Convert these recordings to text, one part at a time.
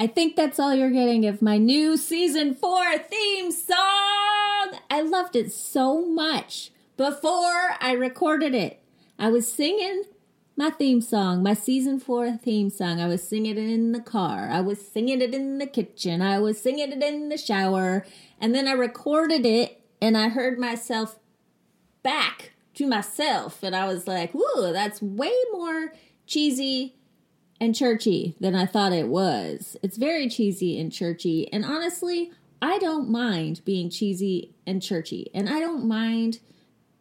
I think that's all you're getting of my new season four theme song. I loved it so much before I recorded it. I was singing my theme song, my season four theme song. I was singing it in the car. I was singing it in the kitchen. I was singing it in the shower. And then I recorded it and I heard myself back to myself. And I was like, whoa, that's way more cheesy and churchy than I thought it was. It's very cheesy and churchy. And honestly, I don't mind being cheesy and churchy. And I don't mind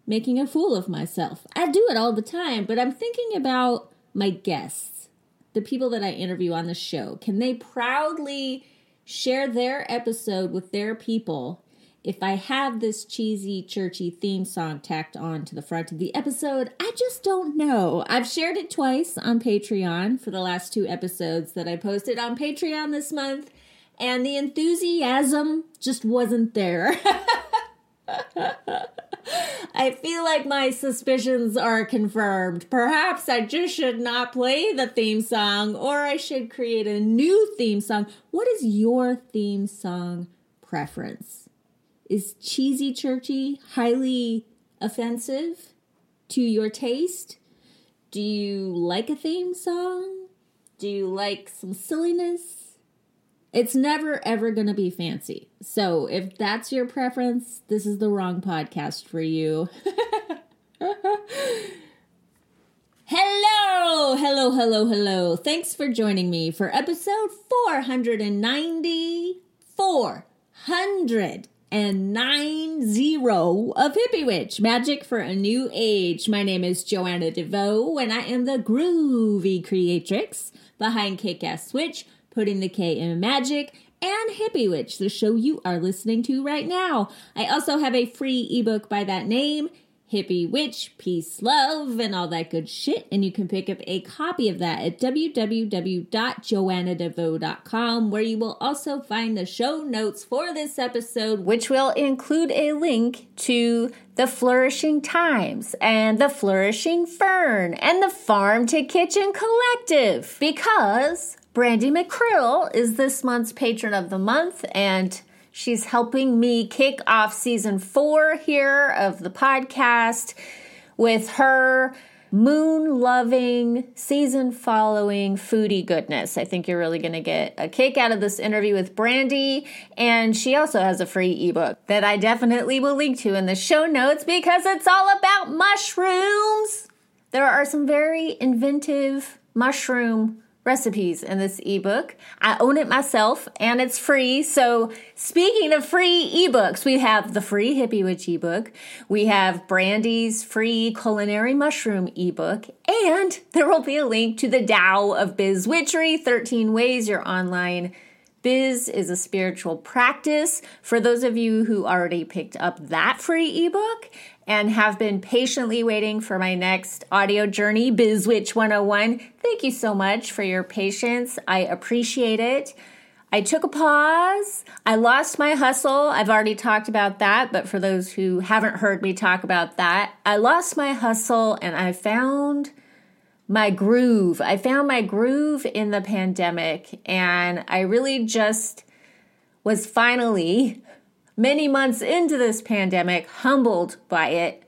making a fool of myself. I do it all the time, but I'm thinking about my guests, the people that I interview on the show. Can they proudly share their episode with their people if I have this cheesy, churchy theme song tacked on to the front of the episode, I just don't know. I've shared it twice on Patreon for the last two episodes that I posted on Patreon this month, and the enthusiasm just wasn't there. I feel like my suspicions are confirmed. Perhaps I just should not play the theme song, or I should create a new theme song. What is your theme song preference? Is cheesy churchy highly offensive to your taste? Do you like a theme song? Do you like some silliness? It's never ever going to be fancy. So if that's your preference, this is the wrong podcast for you. hello, hello, hello, hello. Thanks for joining me for episode 490. 400 and nine zero of Hippie Witch Magick for a New Age. My name is Joanna DeVoe, and I am the groovy creatrix behind Kick Ass Witch, putting the K in magic, and Hippie Witch, the show you are listening to right now. I also have a free ebook by that name hippie witch, peace, love, and all that good shit. And you can pick up a copy of that at www.joannadevoe.com, where you will also find the show notes for this episode, which will include a link to the Flourishing Times and the Flourishing Fern and the Farm to Kitchen Collective because Brandy McCrill is this month's patron of the month and She's helping me kick off season four here of the podcast with her moon loving, season following foodie goodness. I think you're really going to get a kick out of this interview with Brandy. And she also has a free ebook that I definitely will link to in the show notes because it's all about mushrooms. There are some very inventive mushroom recipes in this ebook. I own it myself and it's free. So, speaking of free ebooks, we have the free Hippie Witch ebook, we have Brandy's free culinary mushroom ebook, and there will be a link to the Tao of Biz Witchery 13 Ways Your Online Biz is a spiritual practice. For those of you who already picked up that free ebook and have been patiently waiting for my next audio journey, BizWitch 101, thank you so much for your patience. I appreciate it. I took a pause. I lost my hustle. I've already talked about that, but for those who haven't heard me talk about that, I lost my hustle and I found my groove. I found my groove in the pandemic, and I really just was finally, many months into this pandemic, humbled by it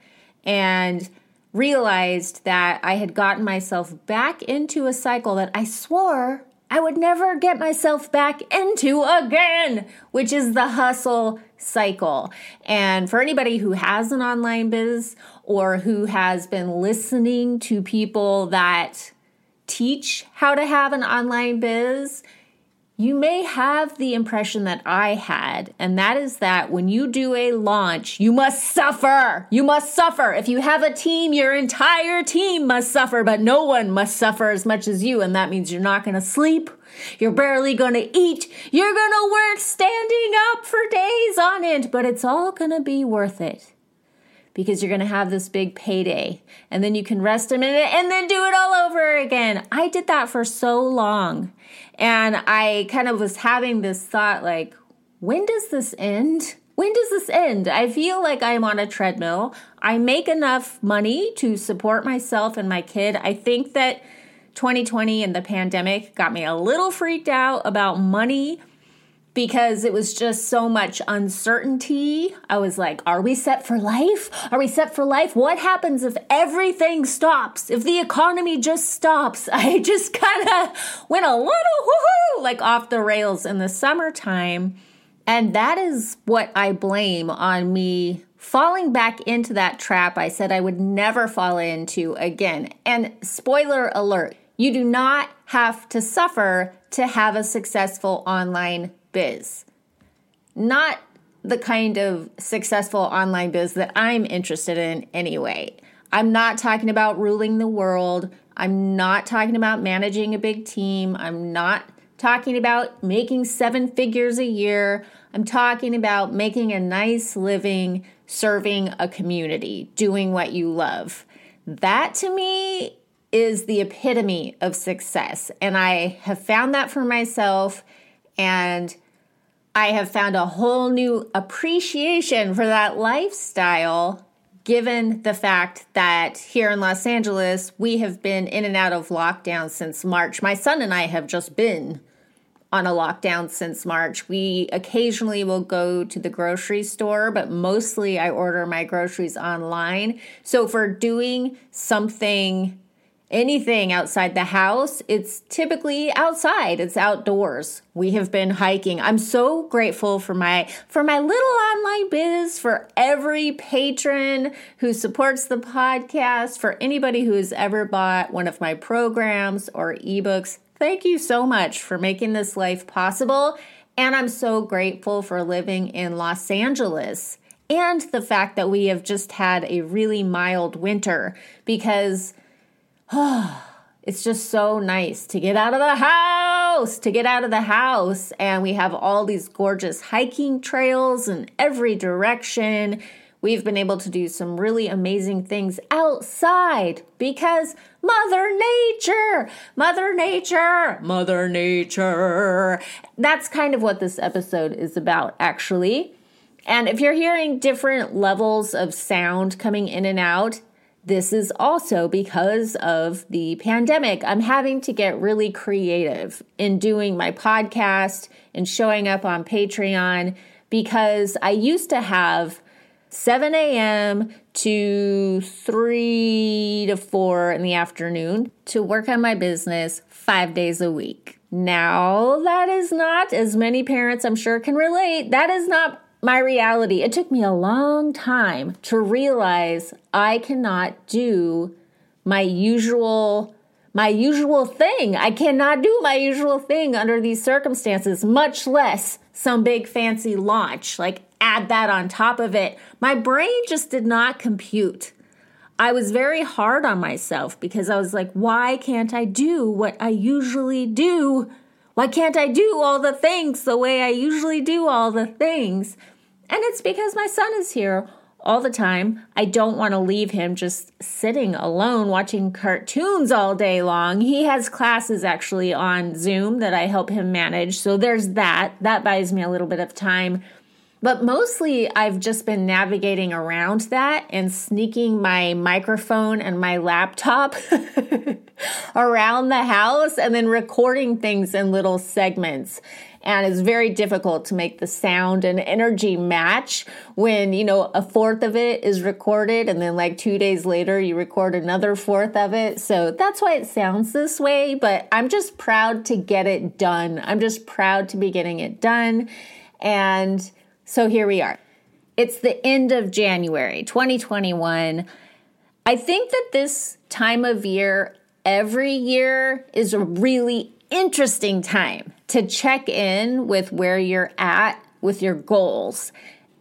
and realized that I had gotten myself back into a cycle that I swore I would never get myself back into again, which is the hustle cycle. And for anybody who has an online biz or who has been listening to people that teach how to have an online biz, you may have the impression that I had, and that is that when you do a launch, you must suffer. You must suffer. If you have a team, your entire team must suffer, but no one must suffer as much as you, and that means you're not going to sleep. You're barely going to eat. You're going to work standing up for days on end, but it's all going to be worth it because you're going to have this big payday and then you can rest a minute and then do it all over again. I did that for so long. And I kind of was having this thought like, when does this end? when does this end? I feel like I'm on a treadmill. I make enough money to support myself and my kid. I think that 2020 and the pandemic got me a little freaked out about money because it was just so much uncertainty. I was like, are we set for life? Are we set for life? What happens if everything stops? If the economy just stops? I just kind of went a little woohoo, like off the rails in the summertime. And that is what I blame on me falling back into that trap I said I would never fall into again. And spoiler alert, you do not have to suffer to have a successful online biz. Not the kind of successful online biz that I'm interested in anyway. I'm not talking about ruling the world. I'm not talking about managing a big team. I'm not talking about making seven figures a year. I'm talking about making a nice living, serving a community, doing what you love. That to me is the epitome of success. And I have found that for myself. And I have found a whole new appreciation for that lifestyle given the fact that here in Los Angeles, we have been in and out of lockdown since March. My son and I have just been on a lockdown since March. We occasionally will go to the grocery store, but mostly I order my groceries online. So for doing something anything outside the house, it's typically outside. It's outdoors. We have been hiking. I'm so grateful for my for my little online biz, for every patron who supports the podcast, for anybody who has ever bought one of my programs or ebooks. Thank you so much for making this life possible. And I'm so grateful for living in Los Angeles and the fact that we have just had a really mild winter because it's just so nice to get out of the house, to get out of the house. And we have all these gorgeous hiking trails in every direction. We've been able to do some really amazing things outside because Mother Nature, Mother Nature, Mother Nature. That's kind of what this episode is about, actually. And if you're hearing different levels of sound coming in and out, this is also because of the pandemic. I'm having to get really creative in doing my podcast and showing up on Patreon because I used to have 7 a.m. to 3 to 4 in the afternoon to work on my business five days a week. Now, that is not, as many parents I'm sure can relate, that is not my reality. It took me a long time to realize I cannot do my usual my usual thing. I cannot do my usual thing under these circumstances, much less some big fancy launch. Like add that on top of it. My brain just did not compute. I was very hard on myself because I was like, why can't I do what I usually do? Why can't I do all the things the way I usually do all the things? And it's because my son is here all the time. I don't want to leave him just sitting alone watching cartoons all day long. He has classes actually on Zoom that I help him manage. So there's that. That buys me a little bit of time but mostly, I've just been navigating around that and sneaking my microphone and my laptop around the house and then recording things in little segments. And it's very difficult to make the sound and energy match when, you know, a fourth of it is recorded and then like two days later you record another fourth of it. So that's why it sounds this way. But I'm just proud to get it done. I'm just proud to be getting it done. And so here we are. It's the end of January 2021. I think that this time of year every year is a really interesting time to check in with where you're at with your goals.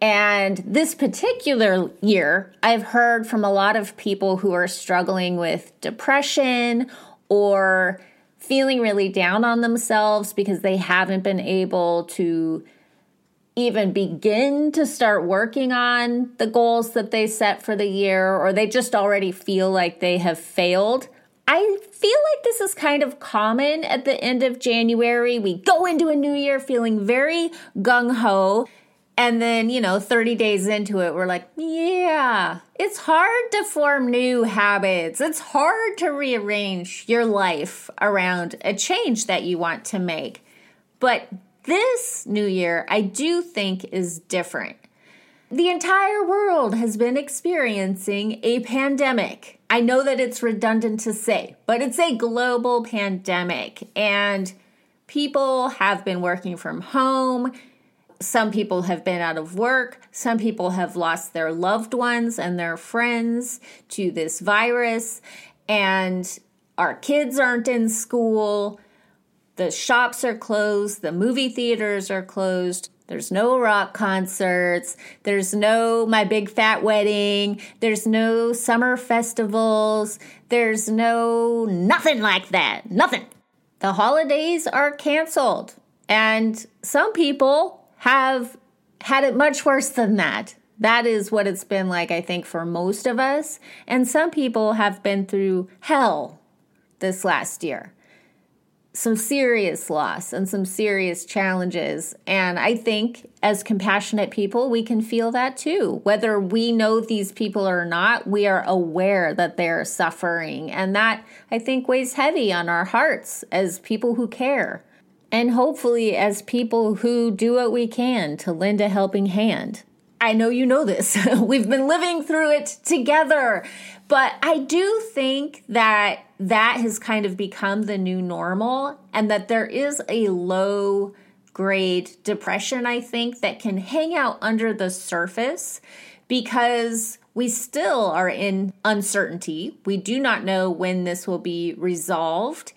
And this particular year, I've heard from a lot of people who are struggling with depression or feeling really down on themselves because they haven't been able to even begin to start working on the goals that they set for the year, or they just already feel like they have failed. I feel like this is kind of common at the end of January. We go into a new year feeling very gung ho. And then, you know, 30 days into it, we're like, yeah, it's hard to form new habits. It's hard to rearrange your life around a change that you want to make. But this new year, I do think is different. The entire world has been experiencing a pandemic. I know that it's redundant to say, but it's a global pandemic and people have been working from home. Some people have been out of work. Some people have lost their loved ones and their friends to this virus. And our kids aren't in school. The shops are closed. The movie theaters are closed. There's no rock concerts. There's no My Big Fat Wedding. There's no summer festivals. There's no nothing like that. Nothing. The holidays are canceled. And some people have had it much worse than that. That is what it's been like, I think, for most of us. And some people have been through hell this last year. Some serious loss and some serious challenges. And I think as compassionate people, we can feel that too. Whether we know these people or not, we are aware that they're suffering. And that, I think, weighs heavy on our hearts as people who care and hopefully as people who do what we can to lend a helping hand. I know you know this. We've been living through it together. But I do think that that has kind of become the new normal and that there is a low grade depression, I think, that can hang out under the surface because we still are in uncertainty. We do not know when this will be resolved.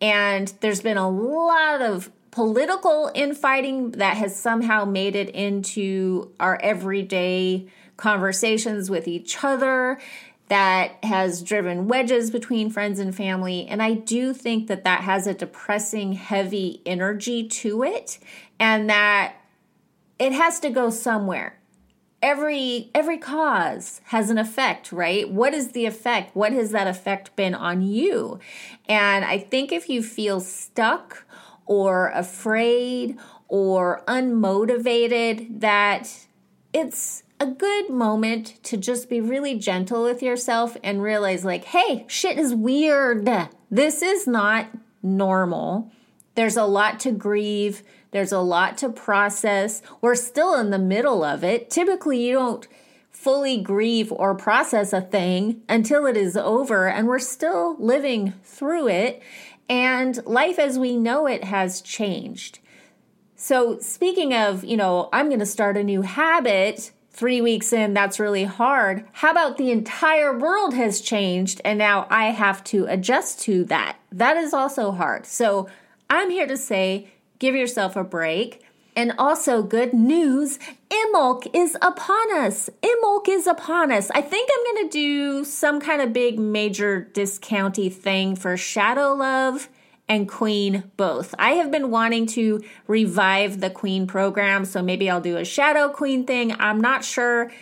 And there's been a lot of political infighting that has somehow made it into our everyday conversations with each other that has driven wedges between friends and family. And i do think that that has a depressing heavy energy to it and that it has to go somewhere. Every every cause has an effect right? What is the effect? What has that effect been on you? And i think if you feel stuck or afraid or unmotivated that it's a good moment to just be really gentle with yourself and realize like hey shit is weird this is not normal there's a lot to grieve there's a lot to process. We're still in the middle of it. Typically, you don't fully grieve or process a thing until it is over, and we're still living through it. And life as we know it has changed. So, speaking of, you know, I'm going to start a new habit three weeks in, that's really hard. How about the entire world has changed and now I have to adjust to that? That is also hard. So, I'm here to say Give yourself a break. And also, good news Imbolc is upon us. Imbolc is upon us. I think I'm going to do some kind of big major discounty thing for Shadow Love and Queen both. I have been wanting to revive the Queen program, so maybe I'll do a Shadow Queen thing. I'm not sure.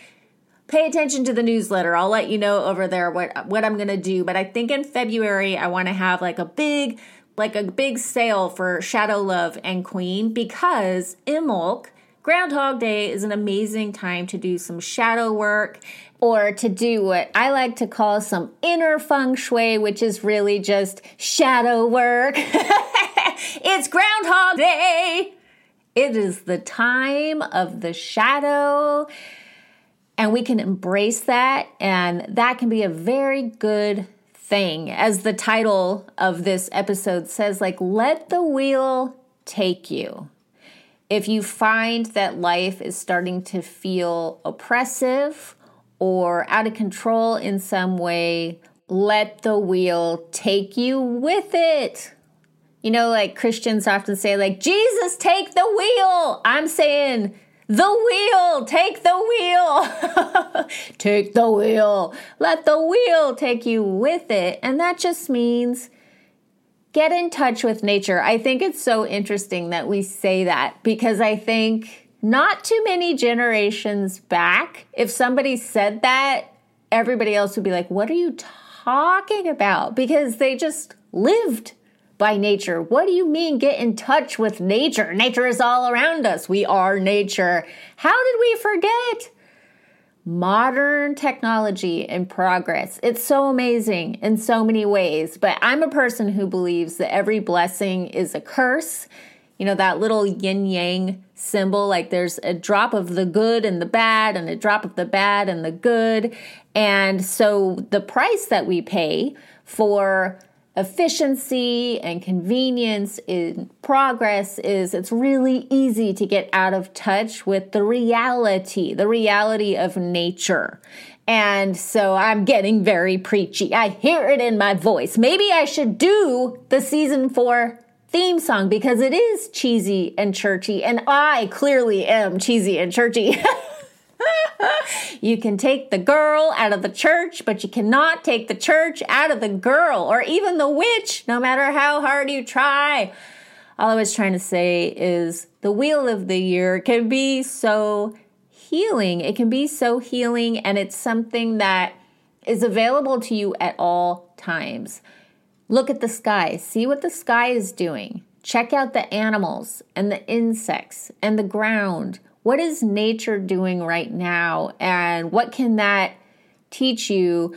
Pay attention to the newsletter. I'll let you know over there what what I'm going to do, but I think in February I want to have like a big like a big sale for Shadow Love and Queen because Imbolc Groundhog Day is an amazing time to do some shadow work or to do what I like to call some inner feng shui, which is really just shadow work. it's Groundhog Day. It is the time of the shadow, and we can embrace that, and that can be a very good thing. As the title of this episode says, like, let the wheel take you. If you find that life is starting to feel oppressive or out of control in some way, let the wheel take you with it. You know, like Christians often say, like, Jesus, take the wheel. I'm saying, the wheel, take the wheel. take the wheel. Let the wheel take you with it. And that just means get in touch with nature. I think it's so interesting that we say that because I think not too many generations back, if somebody said that, everybody else would be like, What are you talking about? Because they just lived by nature. What do you mean get in touch with nature? Nature is all around us. We are nature. How did we forget? Modern technology and progress. It's so amazing in so many ways, but I'm a person who believes that every blessing is a curse. You know, that little yin yang symbol, like there's a drop of the good and the bad, and a drop of the bad and the good. And so the price that we pay for efficiency and convenience in progress is it's really easy to get out of touch with the reality, the reality of nature. And so I'm getting very preachy. I hear it in my voice. Maybe I should do the season four theme song because it is cheesy and churchy, and I clearly am cheesy and churchy. you can take the girl out of the church, but you cannot take the church out of the girl or even the witch, no matter how hard you try. All I was trying to say is the wheel of the year can be so healing. It can be so healing, and it's something that is available to you at all times. Look at the sky, see what the sky is doing. Check out the animals and the insects and the ground what is nature doing right now? And what can that teach you?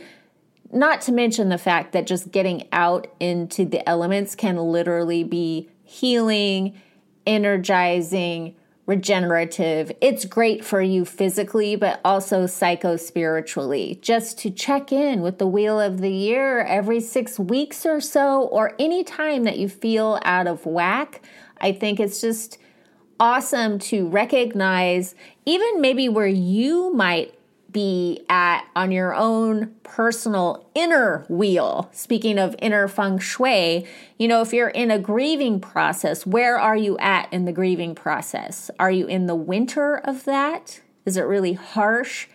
Not to mention the fact that just getting out into the elements can literally be healing energizing regenerative. It's great for you physically but also psycho spiritually just to check in with the wheel of the year every 6 weeks or so or any time that you feel out of whack i think it's just awesome to recognize even maybe where you might be at on your own personal inner wheel. Speaking of inner feng shui, you know, if you're in a grieving process, where are you at in the grieving process? Are you in the winter of that? Is it really harsh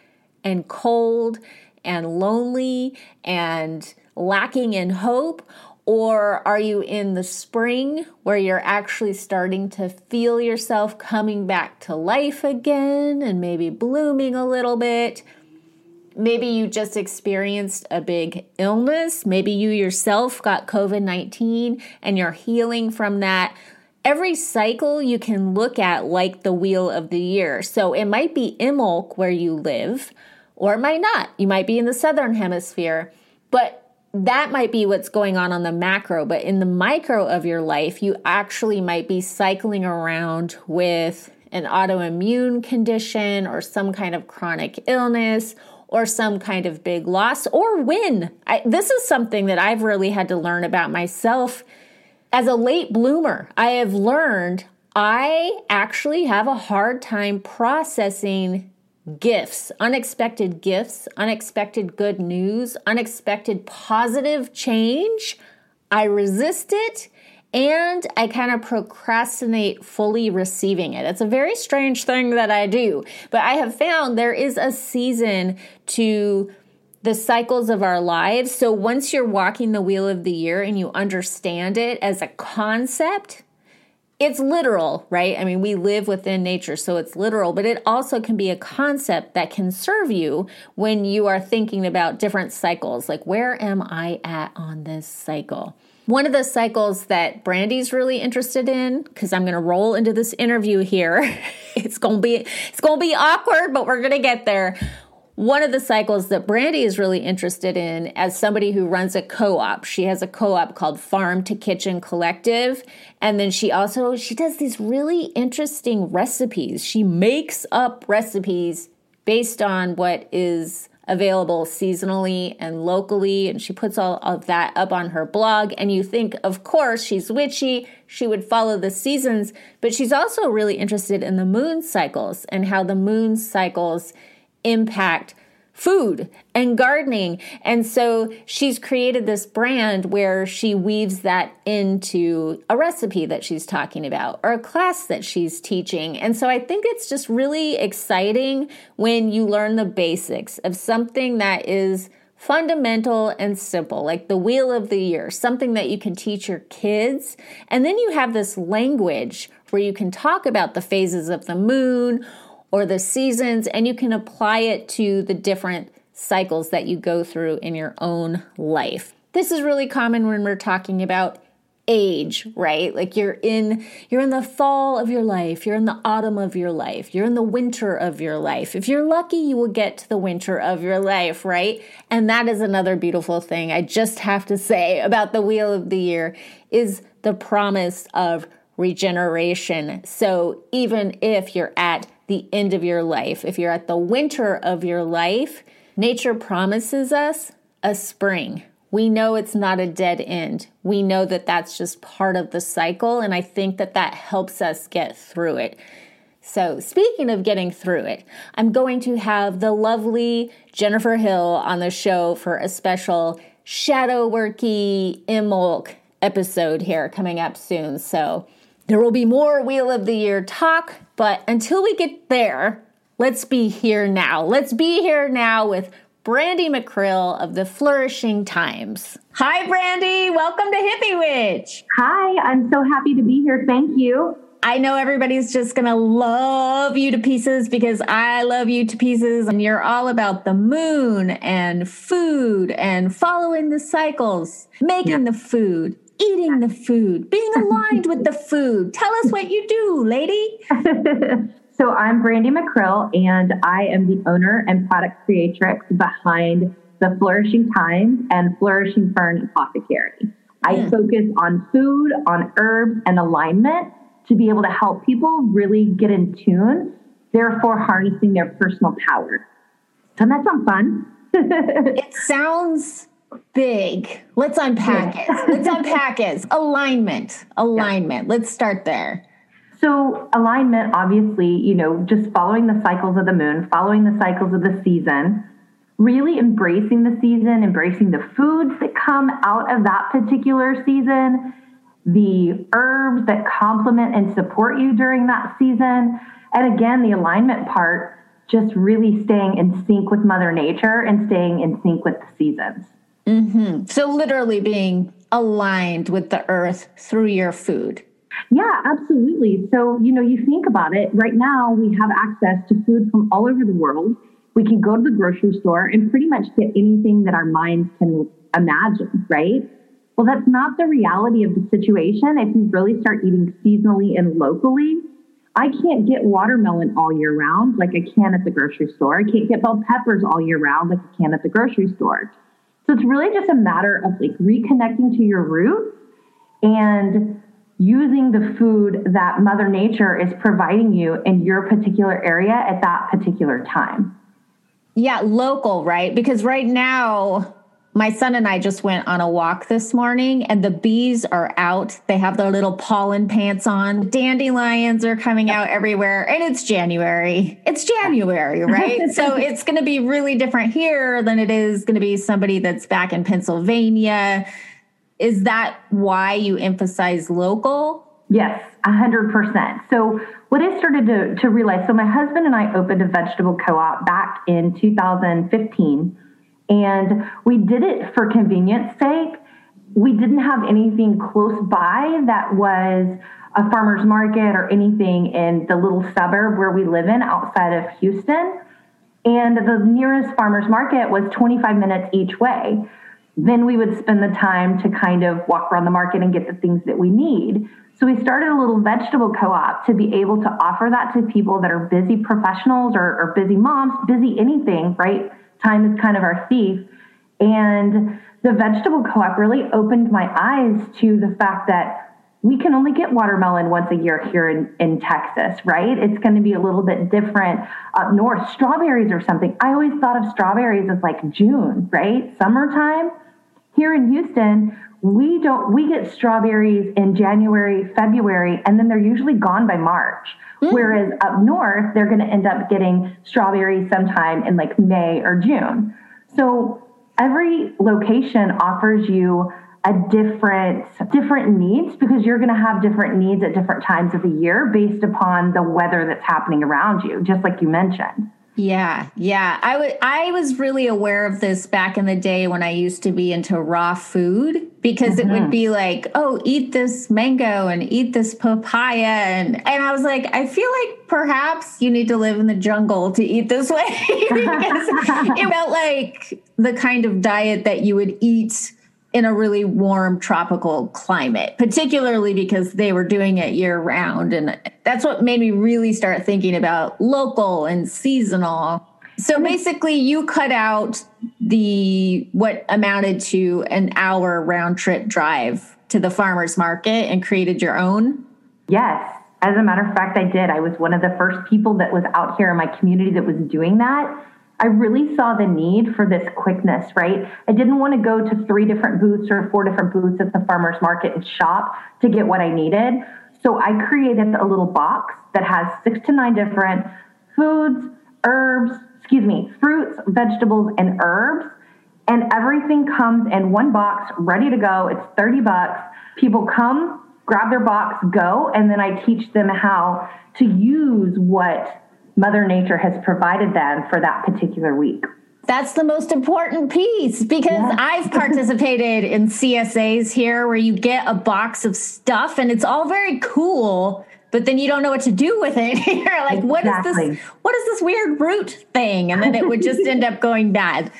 and cold and lonely and lacking in hope? Or are you in the spring where you're actually starting to feel yourself coming back to life again and maybe blooming a little bit? Maybe you just experienced a big illness. Maybe you yourself got COVID 19 and you're healing from that. Every cycle you can look at like the wheel of the year. So it might be Imbolc where you live, or it might not. You might be in the southern hemisphere. But that might be what's going on on the macro, but in the micro of your life, you actually might be cycling around with an autoimmune condition or some kind of chronic illness or some kind of big loss or win. I, this is something that I've really had to learn about myself as a late bloomer. I have learned I actually have a hard time processing gifts, unexpected gifts, unexpected good news, unexpected positive change. I resist it and I kind of procrastinate fully receiving it. It's a very strange thing that I do, but I have found there is a season to the cycles of our lives. So once you're walking the wheel of the year and you understand it as a concept, it's literal, right? I mean, we live within nature, so it's literal, but it also can be a concept that can serve you when you are thinking about different cycles. Like, where am I at on this cycle? One of the cycles that Brandy's really interested in, because I'm going to roll into this interview here. it's going to be it's going to be awkward, but we're going to get there one of the cycles that Brandy is really interested in as somebody who runs a co-op. She has a co-op called Farm to Kitchen Collective. And then she also she does these really interesting recipes. She makes up recipes based on what is available seasonally and locally. And she puts all of that up on her blog. And you think of course she's witchy. She would follow the seasons. But she's also really interested in the moon cycles and how the moon cycles impact food and gardening. And so she's created this brand where she weaves that into a recipe that she's talking about or a class that she's teaching. And so I think it's just really exciting when you learn the basics of something that is fundamental and simple, like the wheel of the year, something that you can teach your kids. And then you have this language where you can talk about the phases of the moon or the seasons, and you can apply it to the different cycles that you go through in your own life. This is really common when we're talking about age, right? Like you're in you're in the fall of your life, you're in the autumn of your life, you're in the winter of your life. If you're lucky, you will get to the winter of your life, right? And that is another beautiful thing I just have to say about the wheel of the year is the promise of regeneration. So even if you're at the end of your life, if you're at the winter of your life, nature promises us a spring we know it's not a dead end. We know that that's just part of the cycle. And I think that that helps us get through it. So, speaking of getting through it, I'm going to have the lovely Jennifer Hill on the show for a special shadow worky Imbolc episode here coming up soon. So, there will be more Wheel of the Year talk, but until we get there, let's be here now. Let's be here now with Brandy McCrill of the Flourishing Times. Hi, Brandy. Welcome to Hippie Witch. Hi, I'm so happy to be here. Thank you. I know everybody's just going to love you to pieces because I love you to pieces. And you're all about the moon and food and following the cycles, making yeah. the food, eating the food, being aligned with the food. Tell us what you do, lady. So I'm Brandy McCrill, and I am the owner and product creatrix behind the Flourishing Times and Flourishing Fern Apothecary. I hmm. focus on food, on herbs, and alignment to be able to help people really get in tune, therefore harnessing their personal power. Doesn't that sound fun? it sounds big. Let's unpack it. Let's unpack it. Alignment. Alignment. Yeah. Let's start there. So, alignment, obviously, you know, just following the cycles of the moon, following the cycles of the season, really embracing the season, embracing the foods that come out of that particular season, the herbs that complement and support you during that season. And again, the alignment part, just really staying in sync with Mother Nature and staying in sync with the seasons. Mm-hmm. So, literally being aligned with the earth through your food. Yeah, absolutely. So, you know, you think about it, right now we have access to food from all over the world. We can go to the grocery store and pretty much get anything that our minds can imagine, right? Well, that's not the reality of the situation. If you really start eating seasonally and locally, I can't get watermelon all year round like I can at the grocery store. I can't get bell peppers all year round like I can at the grocery store. So it's really just a matter of like reconnecting to your roots and using the food that Mother Nature is providing you in your particular area at that particular time. Yeah, local, right? Because right now, my son and I just went on a walk this morning and the bees are out. They have their little pollen pants on. Dandelions are coming out everywhere and it's January. It's January, right? so it's going to be really different here than it is going to be somebody that's back in Pennsylvania is that why you emphasize local? Yes, 100%. So, what I started to, to realize so, my husband and I opened a vegetable co op back in 2015, and we did it for convenience sake. We didn't have anything close by that was a farmer's market or anything in the little suburb where we live in outside of Houston. And the nearest farmer's market was 25 minutes each way then we would spend the time to kind of walk around the market and get the things that we need. So we started a little vegetable co-op to be able to offer that to people that are busy professionals or, or busy moms, busy anything, right? Time is kind of our thief. And the vegetable co-op really opened my eyes to the fact that we can only get watermelon once a year here in, in Texas, right? It's going to be a little bit different up north. Strawberries or something. I always thought of strawberries as like June, right? Summertime. Here in Houston, we don't we get strawberries in January, February, and then they're usually gone by March. Mm. Whereas up north, they're going to end up getting strawberries sometime in like May or June. So every location offers you a different different needs because you're going to have different needs at different times of the year based upon the weather that's happening around you just like you mentioned yeah, yeah. I would I was really aware of this back in the day when I used to be into raw food because mm-hmm. it would mm-hmm. be like, "Oh, eat this mango and eat this papaya." And and I was like, I feel like perhaps you need to live in the jungle to eat this way because it felt like the kind of diet that you would eat in a really warm tropical climate, particularly because they were doing it year round. And that's what made me really start thinking about local and seasonal. So mm-hmm. basically, you cut out the what amounted to an hour round trip drive to the farmer's market and created your own? Yes. As a matter of fact, I did. I was one of the first people that was out here in my community that was doing that. I really saw the need for this quickness, right? I didn't want to go to three different booths or four different booths at the farmer's market and shop to get what I needed. So I created a little box that has six to nine different foods, herbs, excuse me, fruits, vegetables, and herbs. And everything comes in one box, ready to go. It's 30 bucks. People come, grab their box, go, and then I teach them how to use what Mother Nature has provided them for that particular week. That's the most important piece because yeah. I've participated in CSAs here where you get a box of stuff and it's all very cool, but then you don't know what to do with it. You're like, exactly. what is this? What is this weird root thing? And then it would just end up going bad.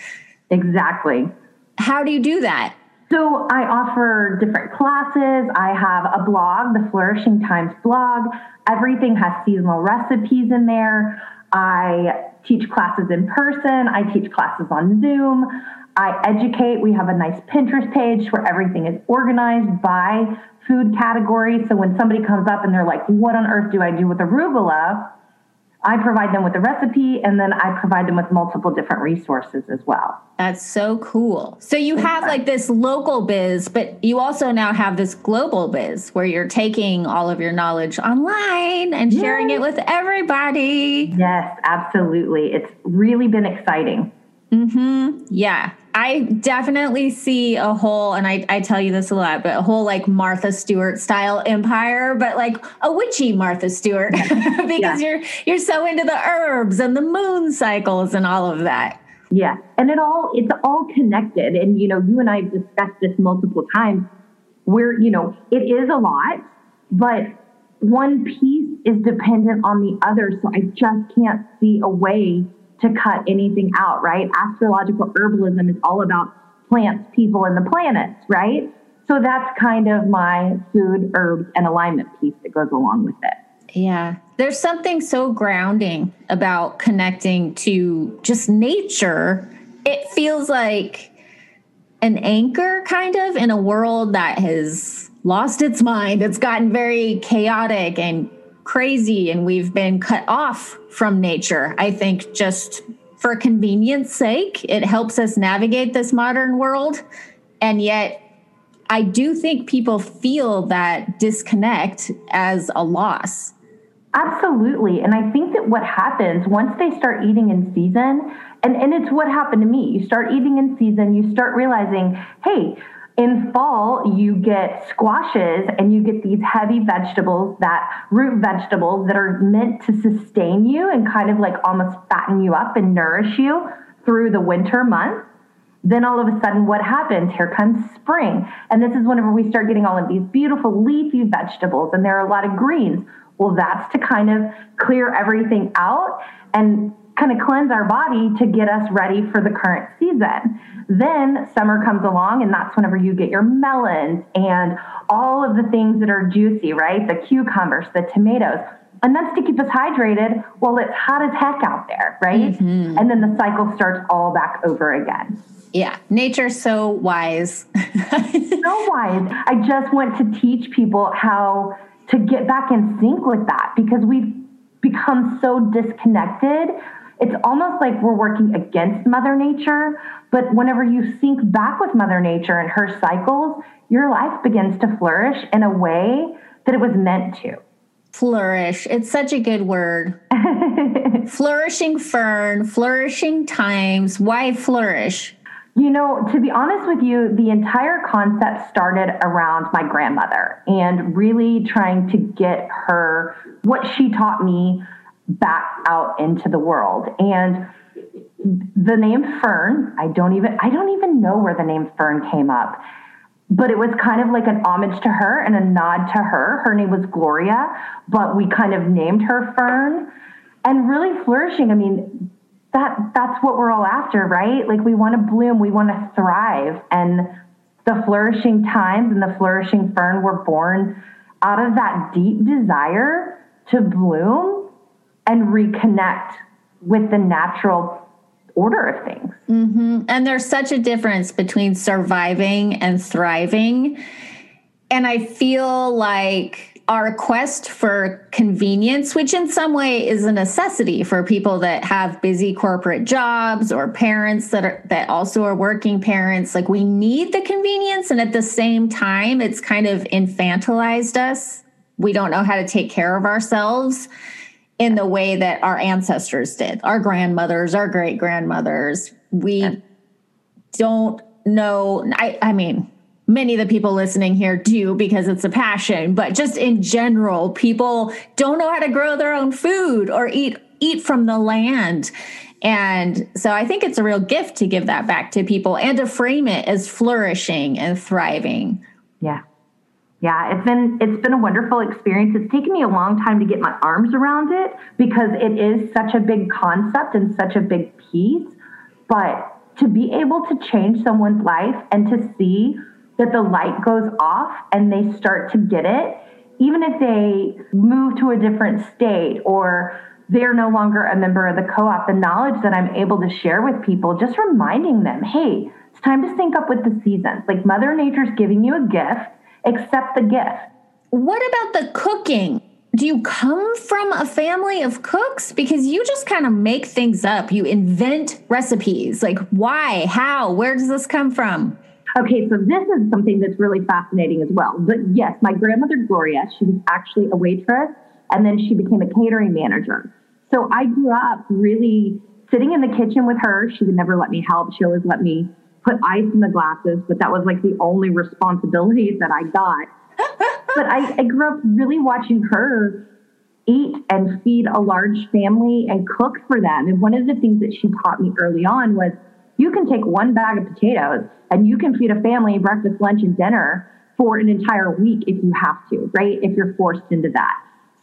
Exactly. How do you do that? So I offer different classes. I have a blog, the Flourishing Times blog. Everything has seasonal recipes in there. I teach classes in person. I teach classes on Zoom. I educate. We have a nice Pinterest page where everything is organized by food category. So when somebody comes up and they're like, what on earth do I do with arugula? I provide them with a recipe and then I provide them with multiple different resources as well. That's so cool. So you have like this local biz, but you also now have this global biz where you're taking all of your knowledge online and sharing yes. it with everybody. Yes, absolutely. It's really been exciting. Mhm. Yeah. I definitely see a whole, and I, I tell you this a lot, but a whole like Martha Stewart style empire, but like a witchy Martha Stewart because yeah. you're you're so into the herbs and the moon cycles and all of that. Yeah, and it all it's all connected, and you know, you and I have discussed this multiple times. Where you know it is a lot, but one piece is dependent on the other, so I just can't see a way to cut anything out, right? Astrological herbalism is all about plants, people, and the planets, right? So that's kind of my food, herbs, and alignment piece that goes along with it. Yeah. There's something so grounding about connecting to just nature. It feels like an anchor, kind of, in a world that has lost its mind. It's gotten very chaotic and crazy and we've been cut off from nature. I think just for convenience sake, it helps us navigate this modern world. And yet, I do think people feel that disconnect as a loss. Absolutely. And I think that what happens once they start eating in season, and, and it's what happened to me, you start eating in season, you start realizing, hey, in fall, you get squashes and you get these heavy vegetables that root vegetables that are meant to sustain you and kind of like almost fatten you up and nourish you through the winter months. Then all of a sudden, what happens? Here comes spring. And this is whenever we start getting all of these beautiful leafy vegetables, and there are a lot of greens. Well, that's to kind of clear everything out and kind of cleanse our body to get us ready for the current season. Then summer comes along, and that's whenever you get your melons and all of the things that are juicy, right? The cucumbers, the tomatoes. And that's to keep us hydrated while it's hot as heck out there, right? Mm-hmm. And then the cycle starts all back over again. Yeah, nature's so wise. so wise. I just want to teach people how to get back in sync with that because we've become so disconnected it's almost like we're working against Mother Nature. But whenever you sync back with Mother Nature and her cycles, your life begins to flourish in a way that it was meant to. Flourish. It's such a good word. flourishing fern, flourishing times. Why flourish? You know, to be honest with you, the entire concept started around my grandmother and really trying to get her what she taught me back out into the world. And the name Fern, I don't even I don't even know where the name Fern came up. But it was kind of like an homage to her and a nod to her. Her name was Gloria, but we kind of named her Fern. And really flourishing, I mean, that that's what we're all after, right? Like we want to bloom, we want to thrive. And the flourishing times and the flourishing fern were born out of that deep desire to bloom and reconnect with the natural order of things. Mm-hmm. And there's such a difference between surviving and thriving. And I feel like our quest for convenience, which in some way is a necessity for people that have busy corporate jobs or parents that are that also are working parents, like we need the convenience and at the same time it's kind of infantilized us. We don't know how to take care of ourselves in the way that our ancestors did, our grandmothers, our great grandmothers. We don't know. I, I mean, many of the people listening here do because it's a passion, but just in general, people don't know how to grow their own food or eat eat from the land. And so I think it's a real gift to give that back to people and to frame it as flourishing and thriving. Yeah. Yeah, it's been it's been a wonderful experience. It's taken me a long time to get my arms around it because it is such a big concept and such a big piece. But to be able to change someone's life and to see that the light goes off and they start to get it, even if they move to a different state or they're no longer a member of the co-op, the knowledge that I'm able to share with people, just reminding them, hey, it's time to sync up with the seasons. Like Mother Nature's giving you a gift accept the gift. What about the cooking? Do you come from a family of cooks? Because you just kind of make things up. You invent recipes. Like, why? How? Where does this come from? Okay, so this is something that's really fascinating as well. But yes, my grandmother Gloria, she was actually a waitress and then she became a catering manager. So I grew up really sitting in the kitchen with her. She would never let me help. She always let me put ice in the glasses, but that was like the only responsibility that I got. but I, I grew up really watching her eat and feed a large family and cook for them. And one of the things that she taught me early on was you can take one bag of potatoes and you can feed a family breakfast, lunch, and dinner for an entire week if you have to, right? If you're forced into that.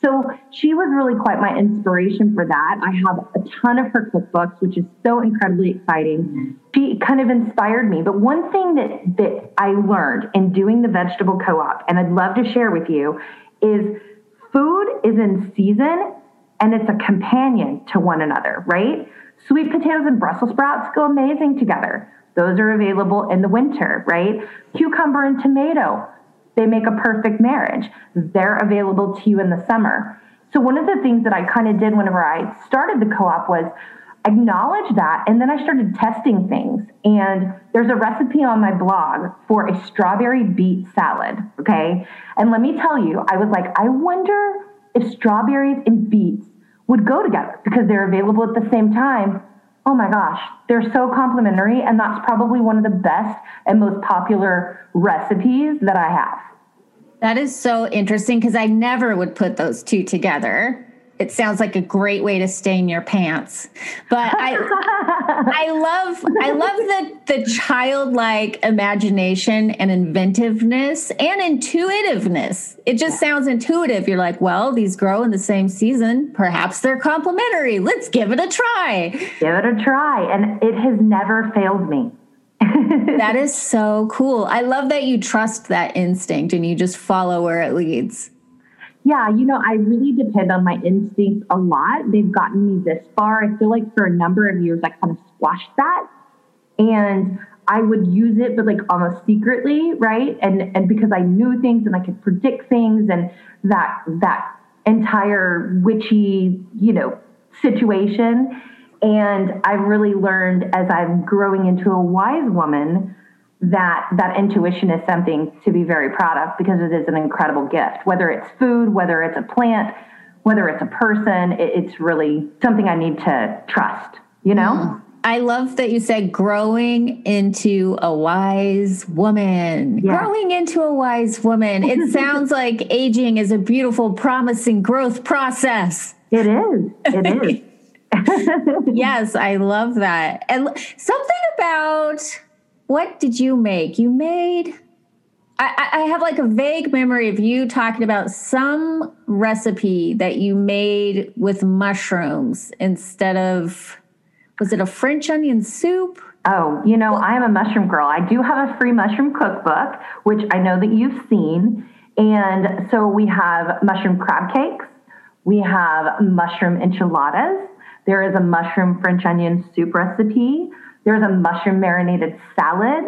So she was really quite my inspiration for that. I have a ton of her cookbooks, which is so incredibly exciting. She kind of inspired me. But one thing that, that I learned in doing the vegetable co-op, and I'd love to share with you, is food is in season and it's a companion to one another, right? Sweet potatoes and Brussels sprouts go amazing together. Those are available in the winter, right? Cucumber and tomato they make a perfect marriage. They're available to you in the summer. So one of the things that I kind of did whenever I started the co-op was acknowledge that and then I started testing things. And there's a recipe on my blog for a strawberry beet salad, okay? And let me tell you, I was like, I wonder if strawberries and beets would go together because they're available at the same time. Oh my gosh, they're so complementary and that's probably one of the best and most popular recipes that I have. That is so interesting because I never would put those two together. It sounds like a great way to stain your pants. But I I love I love the the childlike imagination and inventiveness and intuitiveness. It just sounds intuitive. You're like, well, these grow in the same season. Perhaps they're complementary. Let's give it a try. Give it a try. And it has never failed me that is so cool. I love that you trust that instinct and you just follow where it leads. Yeah, you know, I really depend on my instincts a lot. They've gotten me this far. I feel like for a number of years, I kind of squashed that. And I would use it, but like almost secretly, right? And and because I knew things and I could predict things and that that entire witchy, you know, situation. And I've really learned as I'm growing into a wise woman that that intuition is something to be very proud of because it is an incredible gift. Whether it's food, whether it's a plant, whether it's a person, it's really something I need to trust, you know? Mm. I love that you said growing into a wise woman. Yeah. Growing into a wise woman. It sounds like aging is a beautiful, promising growth process. It is. It is. yes, I love that. And something about what did you make? You made. I, I have like a vague memory of you talking about some recipe that you made with mushrooms instead of was it a French onion soup? Oh, you know, I am a mushroom girl. I do have a free mushroom cookbook, which I know that you've seen. And so we have mushroom crab cakes, we have mushroom enchiladas, there is a mushroom French onion soup recipe, there's a mushroom marinated salad,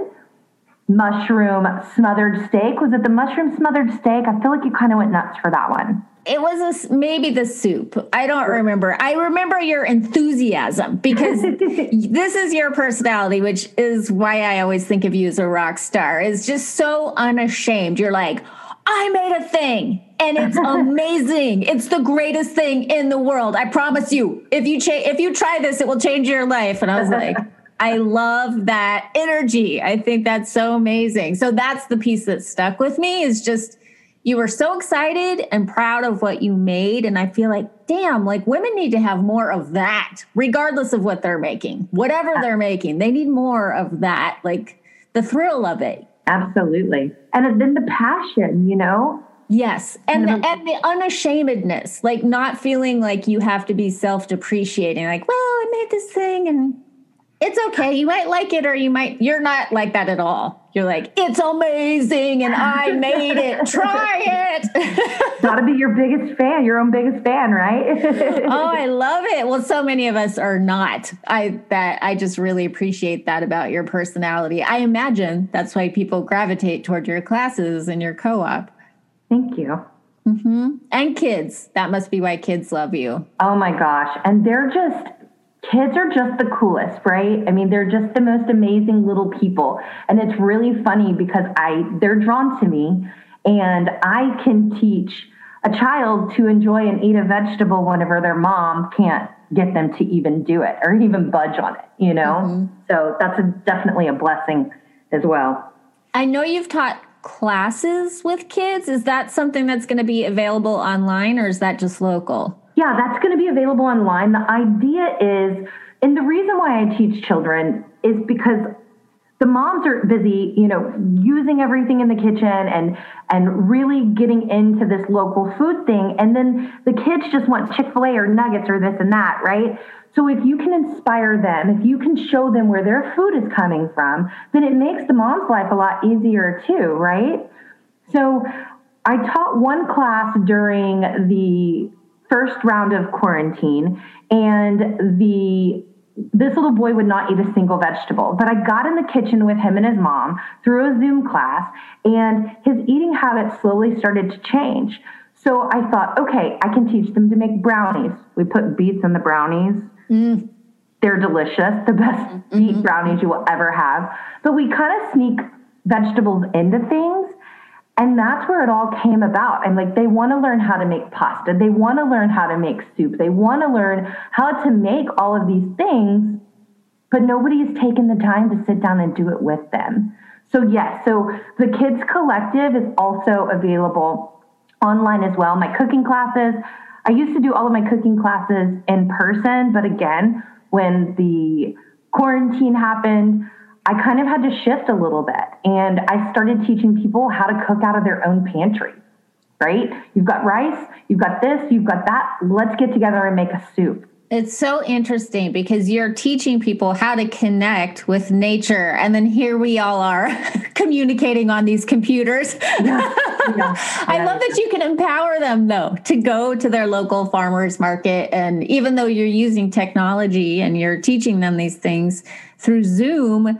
mushroom smothered steak. Was it the mushroom smothered steak? I feel like you kind of went nuts for that one. It was a, maybe the soup. I don't remember. I remember your enthusiasm because this is your personality, which is why I always think of you as a rock star. Is just so unashamed. You're like, I made a thing and it's amazing. it's the greatest thing in the world. I promise you. If you cha- if you try this, it will change your life. And I was like, I love that energy. I think that's so amazing. So that's the piece that stuck with me is just you were so excited and proud of what you made. And I feel like, damn, like women need to have more of that, regardless of what they're making, whatever they're making. They need more of that, like the thrill of it. Absolutely. And then the passion, you know? Yes. And the, mm-hmm. and the unashamedness, like not feeling like you have to be self depreciating, like, well, I made this thing and it's okay. You might like it or you might, you're not like that at all. You're like, it's amazing and I made it. Try it. Gotta be your biggest fan, your own biggest fan, right? oh, I love it. Well, so many of us are not. I that I just really appreciate that about your personality. I imagine that's why people gravitate toward your classes and your co-op. Thank you. Mm-hmm. And kids. That must be why kids love you. Oh my gosh. And they're just kids are just the coolest, right? I mean, they're just the most amazing little people. And it's really funny because I they're drawn to me and I can teach a child to enjoy and eat a vegetable whenever their mom can't get them to even do it or even budge on it, you know? Mm-hmm. So that's a, definitely a blessing as well. I know you've taught classes with kids. Is that something that's going to be available online or is that just local? Yeah, that's going to be available online. The idea is, and the reason why I teach children is because the moms are busy, you know, using everything in the kitchen and and really getting into this local food thing, and then the kids just want Chick Fil A or nuggets or this and that, right? So if you can inspire them, if you can show them where their food is coming from, then it makes the mom's life a lot easier too, right? So I taught one class during the first round of quarantine and the this little boy would not eat a single vegetable. But I got in the kitchen with him and his mom through a Zoom class, and his eating habits slowly started to change. So I thought, okay, I can teach them to make brownies. We put beets in the brownies. Mm. They're delicious, the best mm-hmm. beet brownies you will ever have. But we kind of sneak vegetables into things and that's where it all came about. And like, they want to learn how to make pasta. They want to learn how to make soup. They want to learn how to make all of these things, but nobody's taken the time to sit down and do it with them. So, yes, so the Kids Collective is also available online as well. My cooking classes, I used to do all of my cooking classes in person, but again, when the quarantine happened, I kind of had to shift a little bit and I started teaching people how to cook out of their own pantry, right? You've got rice, you've got this, you've got that. Let's get together and make a soup. It's so interesting because you're teaching people how to connect with nature. And then here we all are communicating on these computers. Yeah. Yeah. I love that you can empower them, though, to go to their local farmers market. And even though you're using technology and you're teaching them these things through Zoom,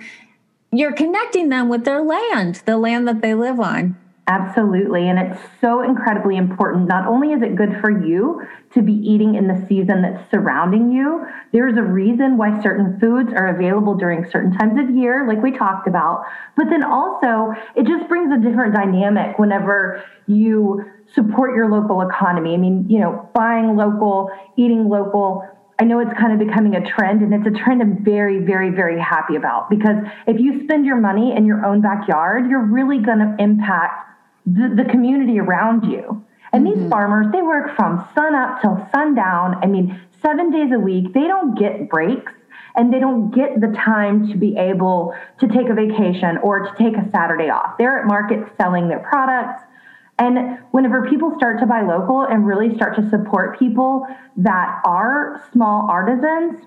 you're connecting them with their land, the land that they live on. Absolutely. And it's so incredibly important. Not only is it good for you to be eating in the season that's surrounding you, there's a reason why certain foods are available during certain times of year, like we talked about. But then also, it just brings a different dynamic whenever you support your local economy. I mean, you know, buying local, eating local. I know it's kind of becoming a trend, and it's a trend I'm very, very, very happy about because if you spend your money in your own backyard, you're really going to impact the, the community around you. And mm-hmm. these farmers, they work from sun up till sundown. I mean, seven days a week. They don't get breaks and they don't get the time to be able to take a vacation or to take a Saturday off. They're at markets selling their products. And whenever people start to buy local and really start to support people that are small artisans,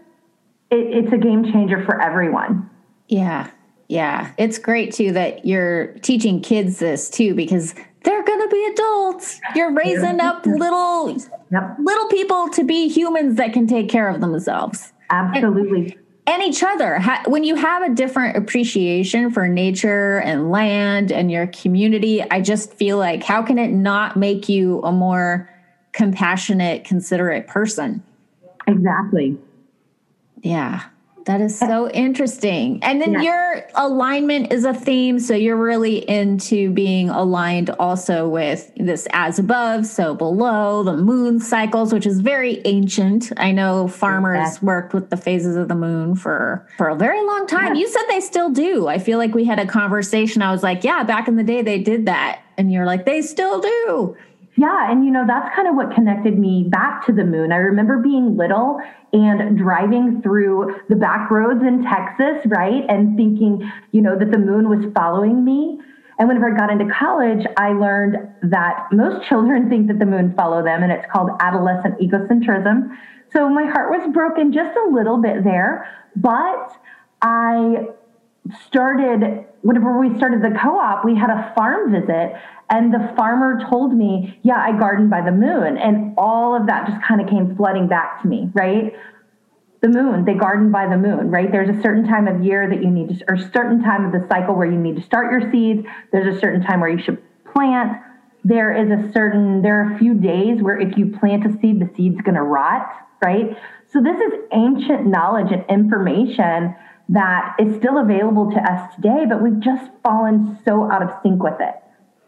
it, it's a game changer for everyone. Yeah. Yeah. It's great too that you're teaching kids this too because they're going to be adults. You're raising up little yep. little people to be humans that can take care of themselves. Absolutely. And, and each other. When you have a different appreciation for nature and land and your community, I just feel like how can it not make you a more compassionate, considerate person? Exactly. Yeah. That is so interesting. And then yeah. your alignment is a theme. So you're really into being aligned also with this as above, so below, the moon cycles, which is very ancient. I know farmers worked with the phases of the moon for, for a very long time. Yeah. You said they still do. I feel like we had a conversation. I was like, yeah, back in the day they did that. And you're like, they still do. Yeah, and you know, that's kind of what connected me back to the moon. I remember being little and driving through the back roads in Texas, right? And thinking, you know, that the moon was following me. And whenever I got into college, I learned that most children think that the moon follow them, and it's called adolescent egocentrism. So my heart was broken just a little bit there, but I started whenever we started the co-op we had a farm visit and the farmer told me yeah i garden by the moon. And all of that just kind of came flooding back to me right? The moon they garden by the moon right? There's a certain time of year that you need to or certain time of the cycle where you need to start your seeds. There's a certain time where you should plant. There is a certain there are a few days where if you plant a seed the seed's going to rot right? So this is ancient knowledge and information that is still available to us today, but we've just fallen so out of sync with it.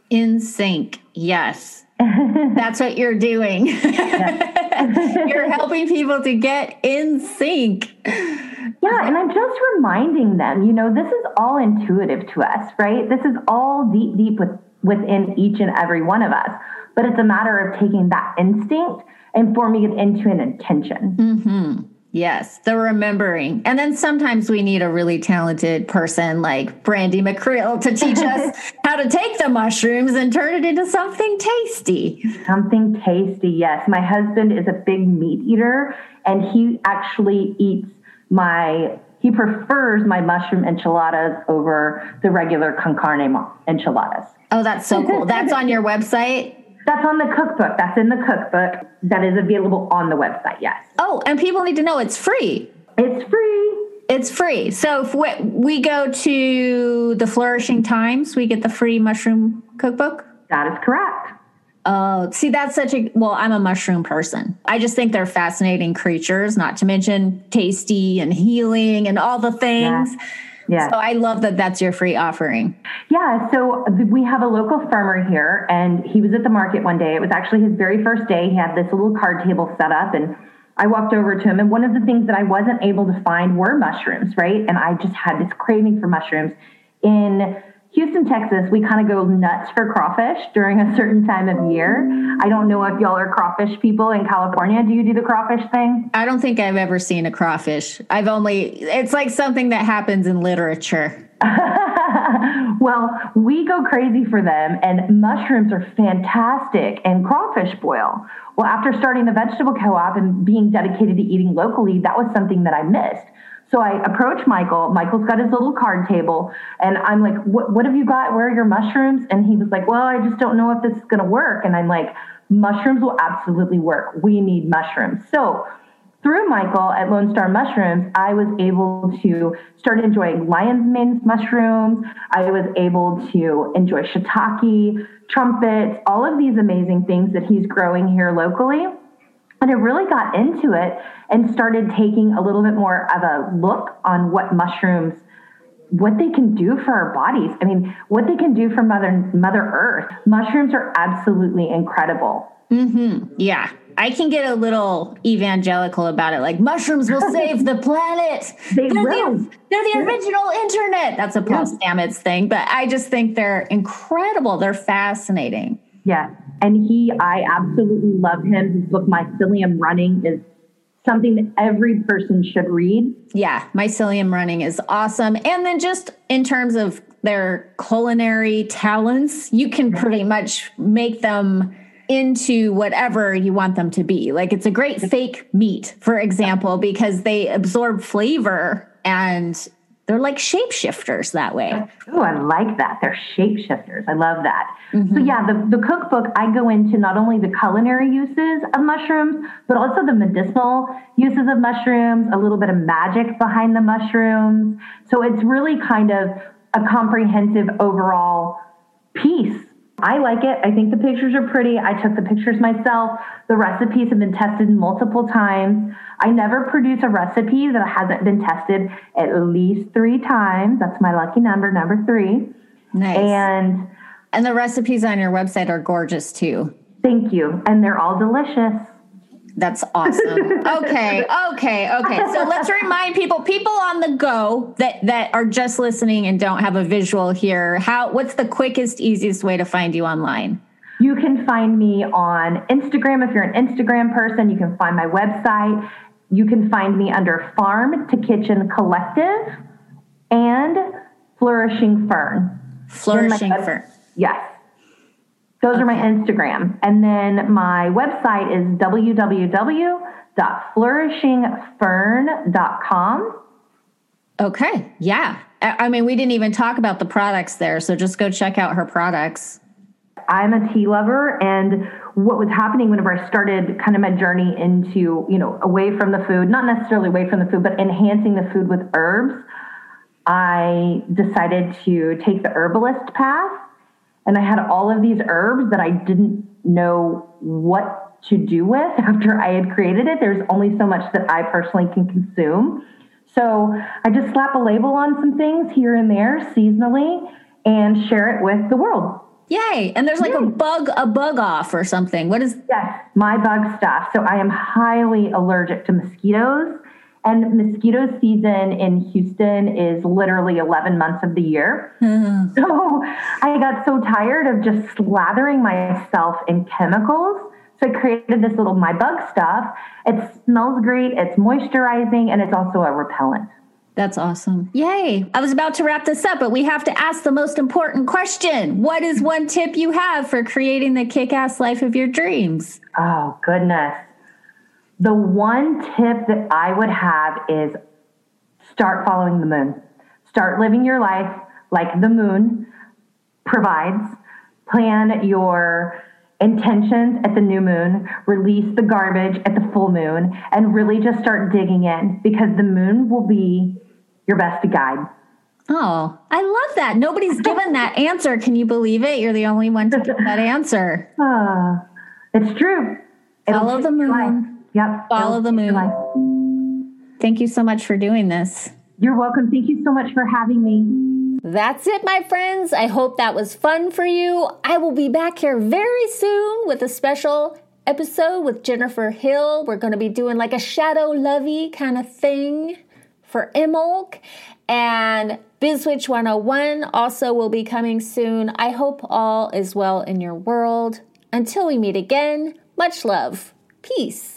In sync, yes. That's what you're doing. you're helping people to get in sync. Yeah, and I'm just reminding them, you know, this is all intuitive to us, right? This is all deep, deep with, within each and every one of us. But it's a matter of taking that instinct and forming it into an intention. Mm-hmm. Yes, the remembering. And then sometimes we need a really talented person like Brandy McCrill to teach us how to take the mushrooms and turn it into something tasty. Something tasty, yes. My husband is a big meat eater and he actually eats my he prefers my mushroom enchiladas over the regular con carne enchiladas. Oh, that's so cool. That's on your website? That's on the cookbook. That's in the cookbook that is available on the website. Yes. Oh, and people need to know it's free. It's free. It's free. So if we we go to the Flourishing Times, we get the free mushroom cookbook. That is correct. Oh, see, that's such a well, I'm a mushroom person. I just think they're fascinating creatures, not to mention tasty and healing and all the things. Yeah. Yeah. So I love that that's your free offering. Yeah. So we have a local farmer here, and he was at the market one day. It was actually his very first day. He had this little card table set up, and I walked over to him. And one of the things that I wasn't able to find were mushrooms, right? And I just had this craving for mushrooms. In Houston, Texas, we kind of go nuts for crawfish during a certain time of year. I don't know if y'all are crawfish people in California. Do you do the crawfish thing? I don't think I've ever seen a crawfish. I've only, it's like something that happens in literature. well, we go crazy for them, and mushrooms are fantastic, and crawfish boil. Well, after starting the vegetable co op and being dedicated to eating locally, that was something that I missed. So I approach Michael. Michael's got his little card table, and I'm like, what, what have you got? Where are your mushrooms? And he was like, Well, I just don't know if this is going to work. And I'm like, Mushrooms will absolutely work. We need mushrooms. So through Michael at Lone Star Mushrooms, I was able to start enjoying lion's mane mushrooms. I was able to enjoy shiitake, trumpets, all of these amazing things that he's growing here locally. And I really got into it and started taking a little bit more of a look on what mushrooms what they can do for our bodies. I mean, what they can do for Mother Mother Earth. Mushrooms are absolutely incredible. Mm-hmm. Yeah. I can get a little evangelical about it, like mushrooms will save the planet. they they're will. The, they're the original internet. That's a Paul yeah. Stamets thing, but I just think they're incredible. They're fascinating. Yeah. And he, I absolutely love him. His book, Mycelium Running, is something that every person should read. Yeah, Mycelium Running is awesome. And then just in terms of their culinary talents, you can pretty much make them into whatever you want them to be. Like it's a great fake meat, for example, because they absorb flavor and they're like shapeshifters that way. Oh, I like that. They're shapeshifters. I love that. Mm-hmm. So yeah, the, the cookbook, I go into not only the culinary uses of mushrooms, but also the medicinal uses of mushrooms, a little bit of magic behind the mushrooms. So it's really kind of a comprehensive overall piece I like it. I think the pictures are pretty. I took the pictures myself. The recipes have been tested multiple times. I never produce a recipe that hasn't been tested at least three times. That's my lucky number, number three. Nice. And and the recipes on your website are gorgeous too. Thank you. And they're all delicious. That's awesome. okay, okay, okay. So let's remind people, people on the go that that are just listening and don't have a visual here. How? What's the quickest, easiest way to find you online? You can find me on Instagram if you're an Instagram person. You can find my website. You can find me under Farm to Kitchen Collective and Flourishing Fern. Flourishing Fern. Yes. Those are my Instagram. And then my website is www.flourishingfern.com. Okay. Yeah. I mean, we didn't even talk about the products there. So just go check out her products. I'm a tea lover. And what was happening whenever I started kind of my journey into, you know, away from the food, not necessarily away from the food, but enhancing the food with herbs, I decided to take the herbalist path and I had all of these herbs that I didn't know what to do with after I had created it. There's only so much that I personally can consume. So I just slap a label on some things here and there seasonally and share it with the world. Yay. And there's like Yay. a bug, a bug off or something. What is Yes, my bug stuff. So I am highly allergic to mosquitoes. And mosquito season in Houston is literally 11 months of the year. Mm-hmm. So I got so tired of just slathering myself in chemicals. So I created this little My Bug stuff. It smells great, it's moisturizing, and it's also a repellent. That's awesome. Yay. I was about to wrap this up, but we have to ask the most important question. What is one tip you have for creating the kick ass life of your dreams? Oh, goodness. The one tip that I would have is start following the moon. Start living your life like the moon provides. Plan your intentions at the new moon, release the garbage at the full moon, and really just start digging in because the moon will be your best guide. Oh, I love that. Nobody's given that answer. Can you believe it? You're the only one to give that answer. Uh, it's true. Follow the moon. Yep. Follow the moon. Thank you so much for doing this. You're welcome. Thank you so much for having me. That's it, my friends. I hope that was fun for you. I will be back here very soon with a special episode with Jennifer Hill. We're going to be doing like a shadow lovey kind of thing for Imbolc. And BizSwitch 101 also will be coming soon. I hope all is well in your world. Until we meet again, much love. Peace.